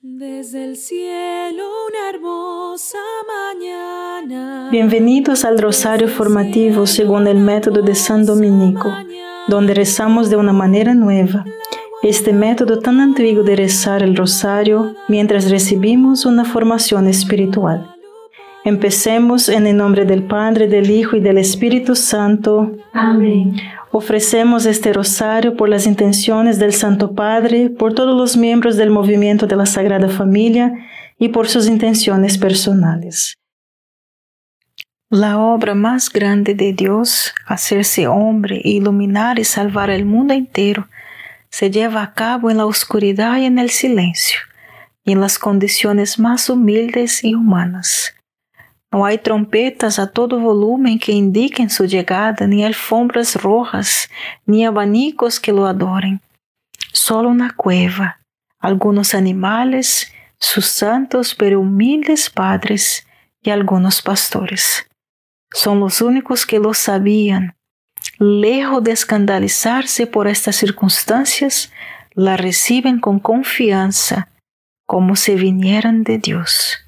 Desde el cielo una hermosa mañana. Bienvenidos al Rosario Formativo según el método de San Dominico, donde rezamos de una manera nueva. Este método tan antiguo de rezar el rosario mientras recibimos una formación espiritual. Empecemos en el nombre del Padre, del Hijo y del Espíritu Santo. Amén. Ofrecemos este rosario por las intenciones del Santo Padre, por todos los miembros del movimiento de la Sagrada Familia y por sus intenciones personales. La obra más grande de Dios, hacerse hombre, iluminar y salvar el mundo entero, se lleva a cabo en la oscuridad y en el silencio, y en las condiciones más humildes y humanas. No hay trompetas a todo volumen que indiquen su llegada, ni alfombras rojas, ni abanicos que lo adoren. Solo una cueva, algunos animales, sus santos pero humildes padres y algunos pastores. Son los únicos que lo sabían. Lejos de escandalizarse por estas circunstancias, la reciben con confianza, como si vinieran de Dios.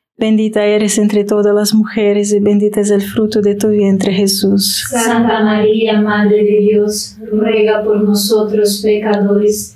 Bendita eres entre todas las mujeres y bendito es el fruto de tu vientre Jesús. Santa María, Madre de Dios, ruega por nosotros pecadores,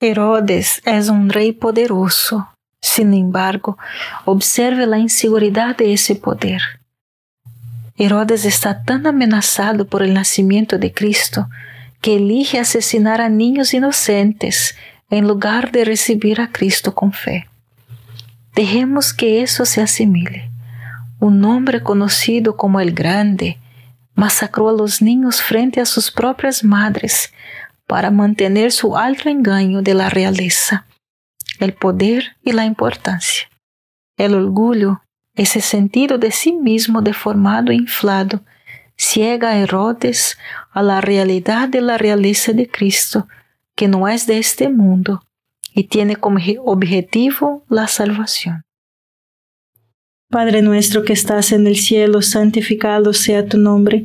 Herodes es un rey poderoso. Sin embargo, observe la inseguridad de ese poder. Herodes está tan amenazado por el nacimiento de Cristo que elige asesinar a niños inocentes en lugar de recibir a Cristo con fe. Dejemos que eso se asimile. Un hombre conocido como el Grande masacró a los niños frente a sus propias madres para mantener su alto engaño de la realeza, el poder y la importancia. El orgullo, ese sentido de sí mismo deformado e inflado, ciega a Herodes a la realidad de la realeza de Cristo, que no es de este mundo y tiene como objetivo la salvación. Padre nuestro que estás en el cielo, santificado sea tu nombre,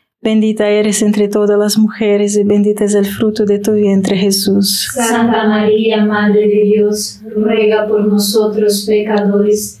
Bendita eres entre todas las mujeres y bendito es el fruto de tu vientre Jesús. Santa María, Madre de Dios, ruega por nosotros pecadores,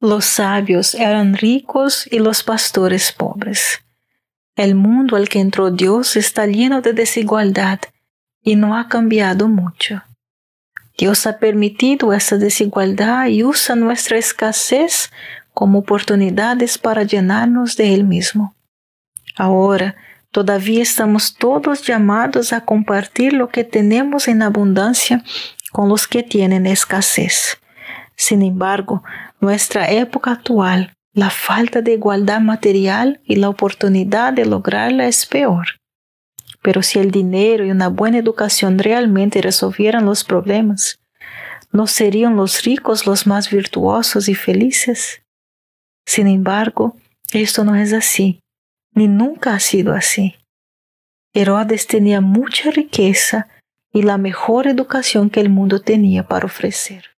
Los sabios eran ricos y los pastores pobres. El mundo al que entró Dios está lleno de desigualdad y no ha cambiado mucho. Dios ha permitido esa desigualdad y usa nuestra escasez como oportunidades para llenarnos de Él mismo. Ahora, todavía estamos todos llamados a compartir lo que tenemos en abundancia con los que tienen escasez. Sin embargo, nuestra época actual, la falta de igualdad material y la oportunidad de lograrla es peor. Pero si el dinero y una buena educación realmente resolvieran los problemas, ¿no serían los ricos los más virtuosos y felices? Sin embargo, esto no es así, ni nunca ha sido así. Herodes tenía mucha riqueza y la mejor educación que el mundo tenía para ofrecer.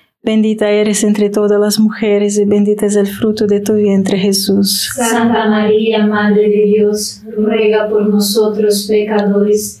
Bendita eres entre todas las mujeres y bendito es el fruto de tu vientre Jesús. Santa María, Madre de Dios, ruega por nosotros pecadores,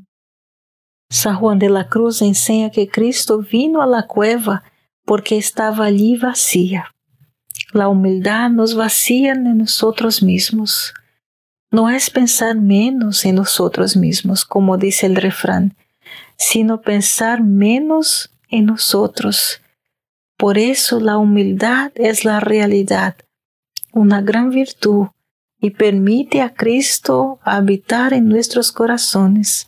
San Juan de la Cruz enseña que Cristo vino a la cueva porque estaba allí vacía. La humildad nos vacía en nosotros mismos. No es pensar menos en nosotros mismos, como dice el refrán, sino pensar menos en nosotros. Por eso la humildad es la realidad, una gran virtud y permite a Cristo habitar en nuestros corazones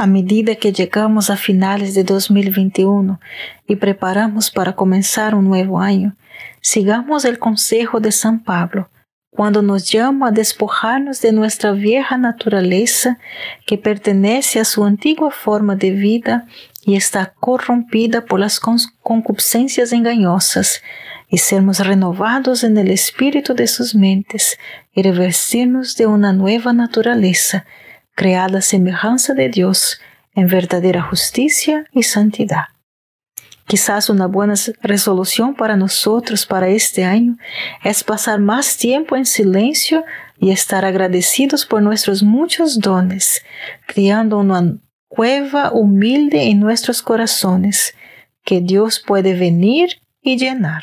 A medida que llegamos a finales de 2021 y preparamos para comenzar un nuevo año, sigamos el consejo de San Pablo cuando nos llama a despojarnos de nuestra vieja naturaleza que pertenece a su antigua forma de vida y está corrompida por las concupiscencias engañosas, y sermos renovados en el espíritu de sus mentes y revestirnos de una nueva naturaleza creada a semejanza de Dios en verdadera justicia y santidad. Quizás una buena resolución para nosotros para este año es pasar más tiempo en silencio y estar agradecidos por nuestros muchos dones, criando una cueva humilde en nuestros corazones que Dios puede venir y llenar.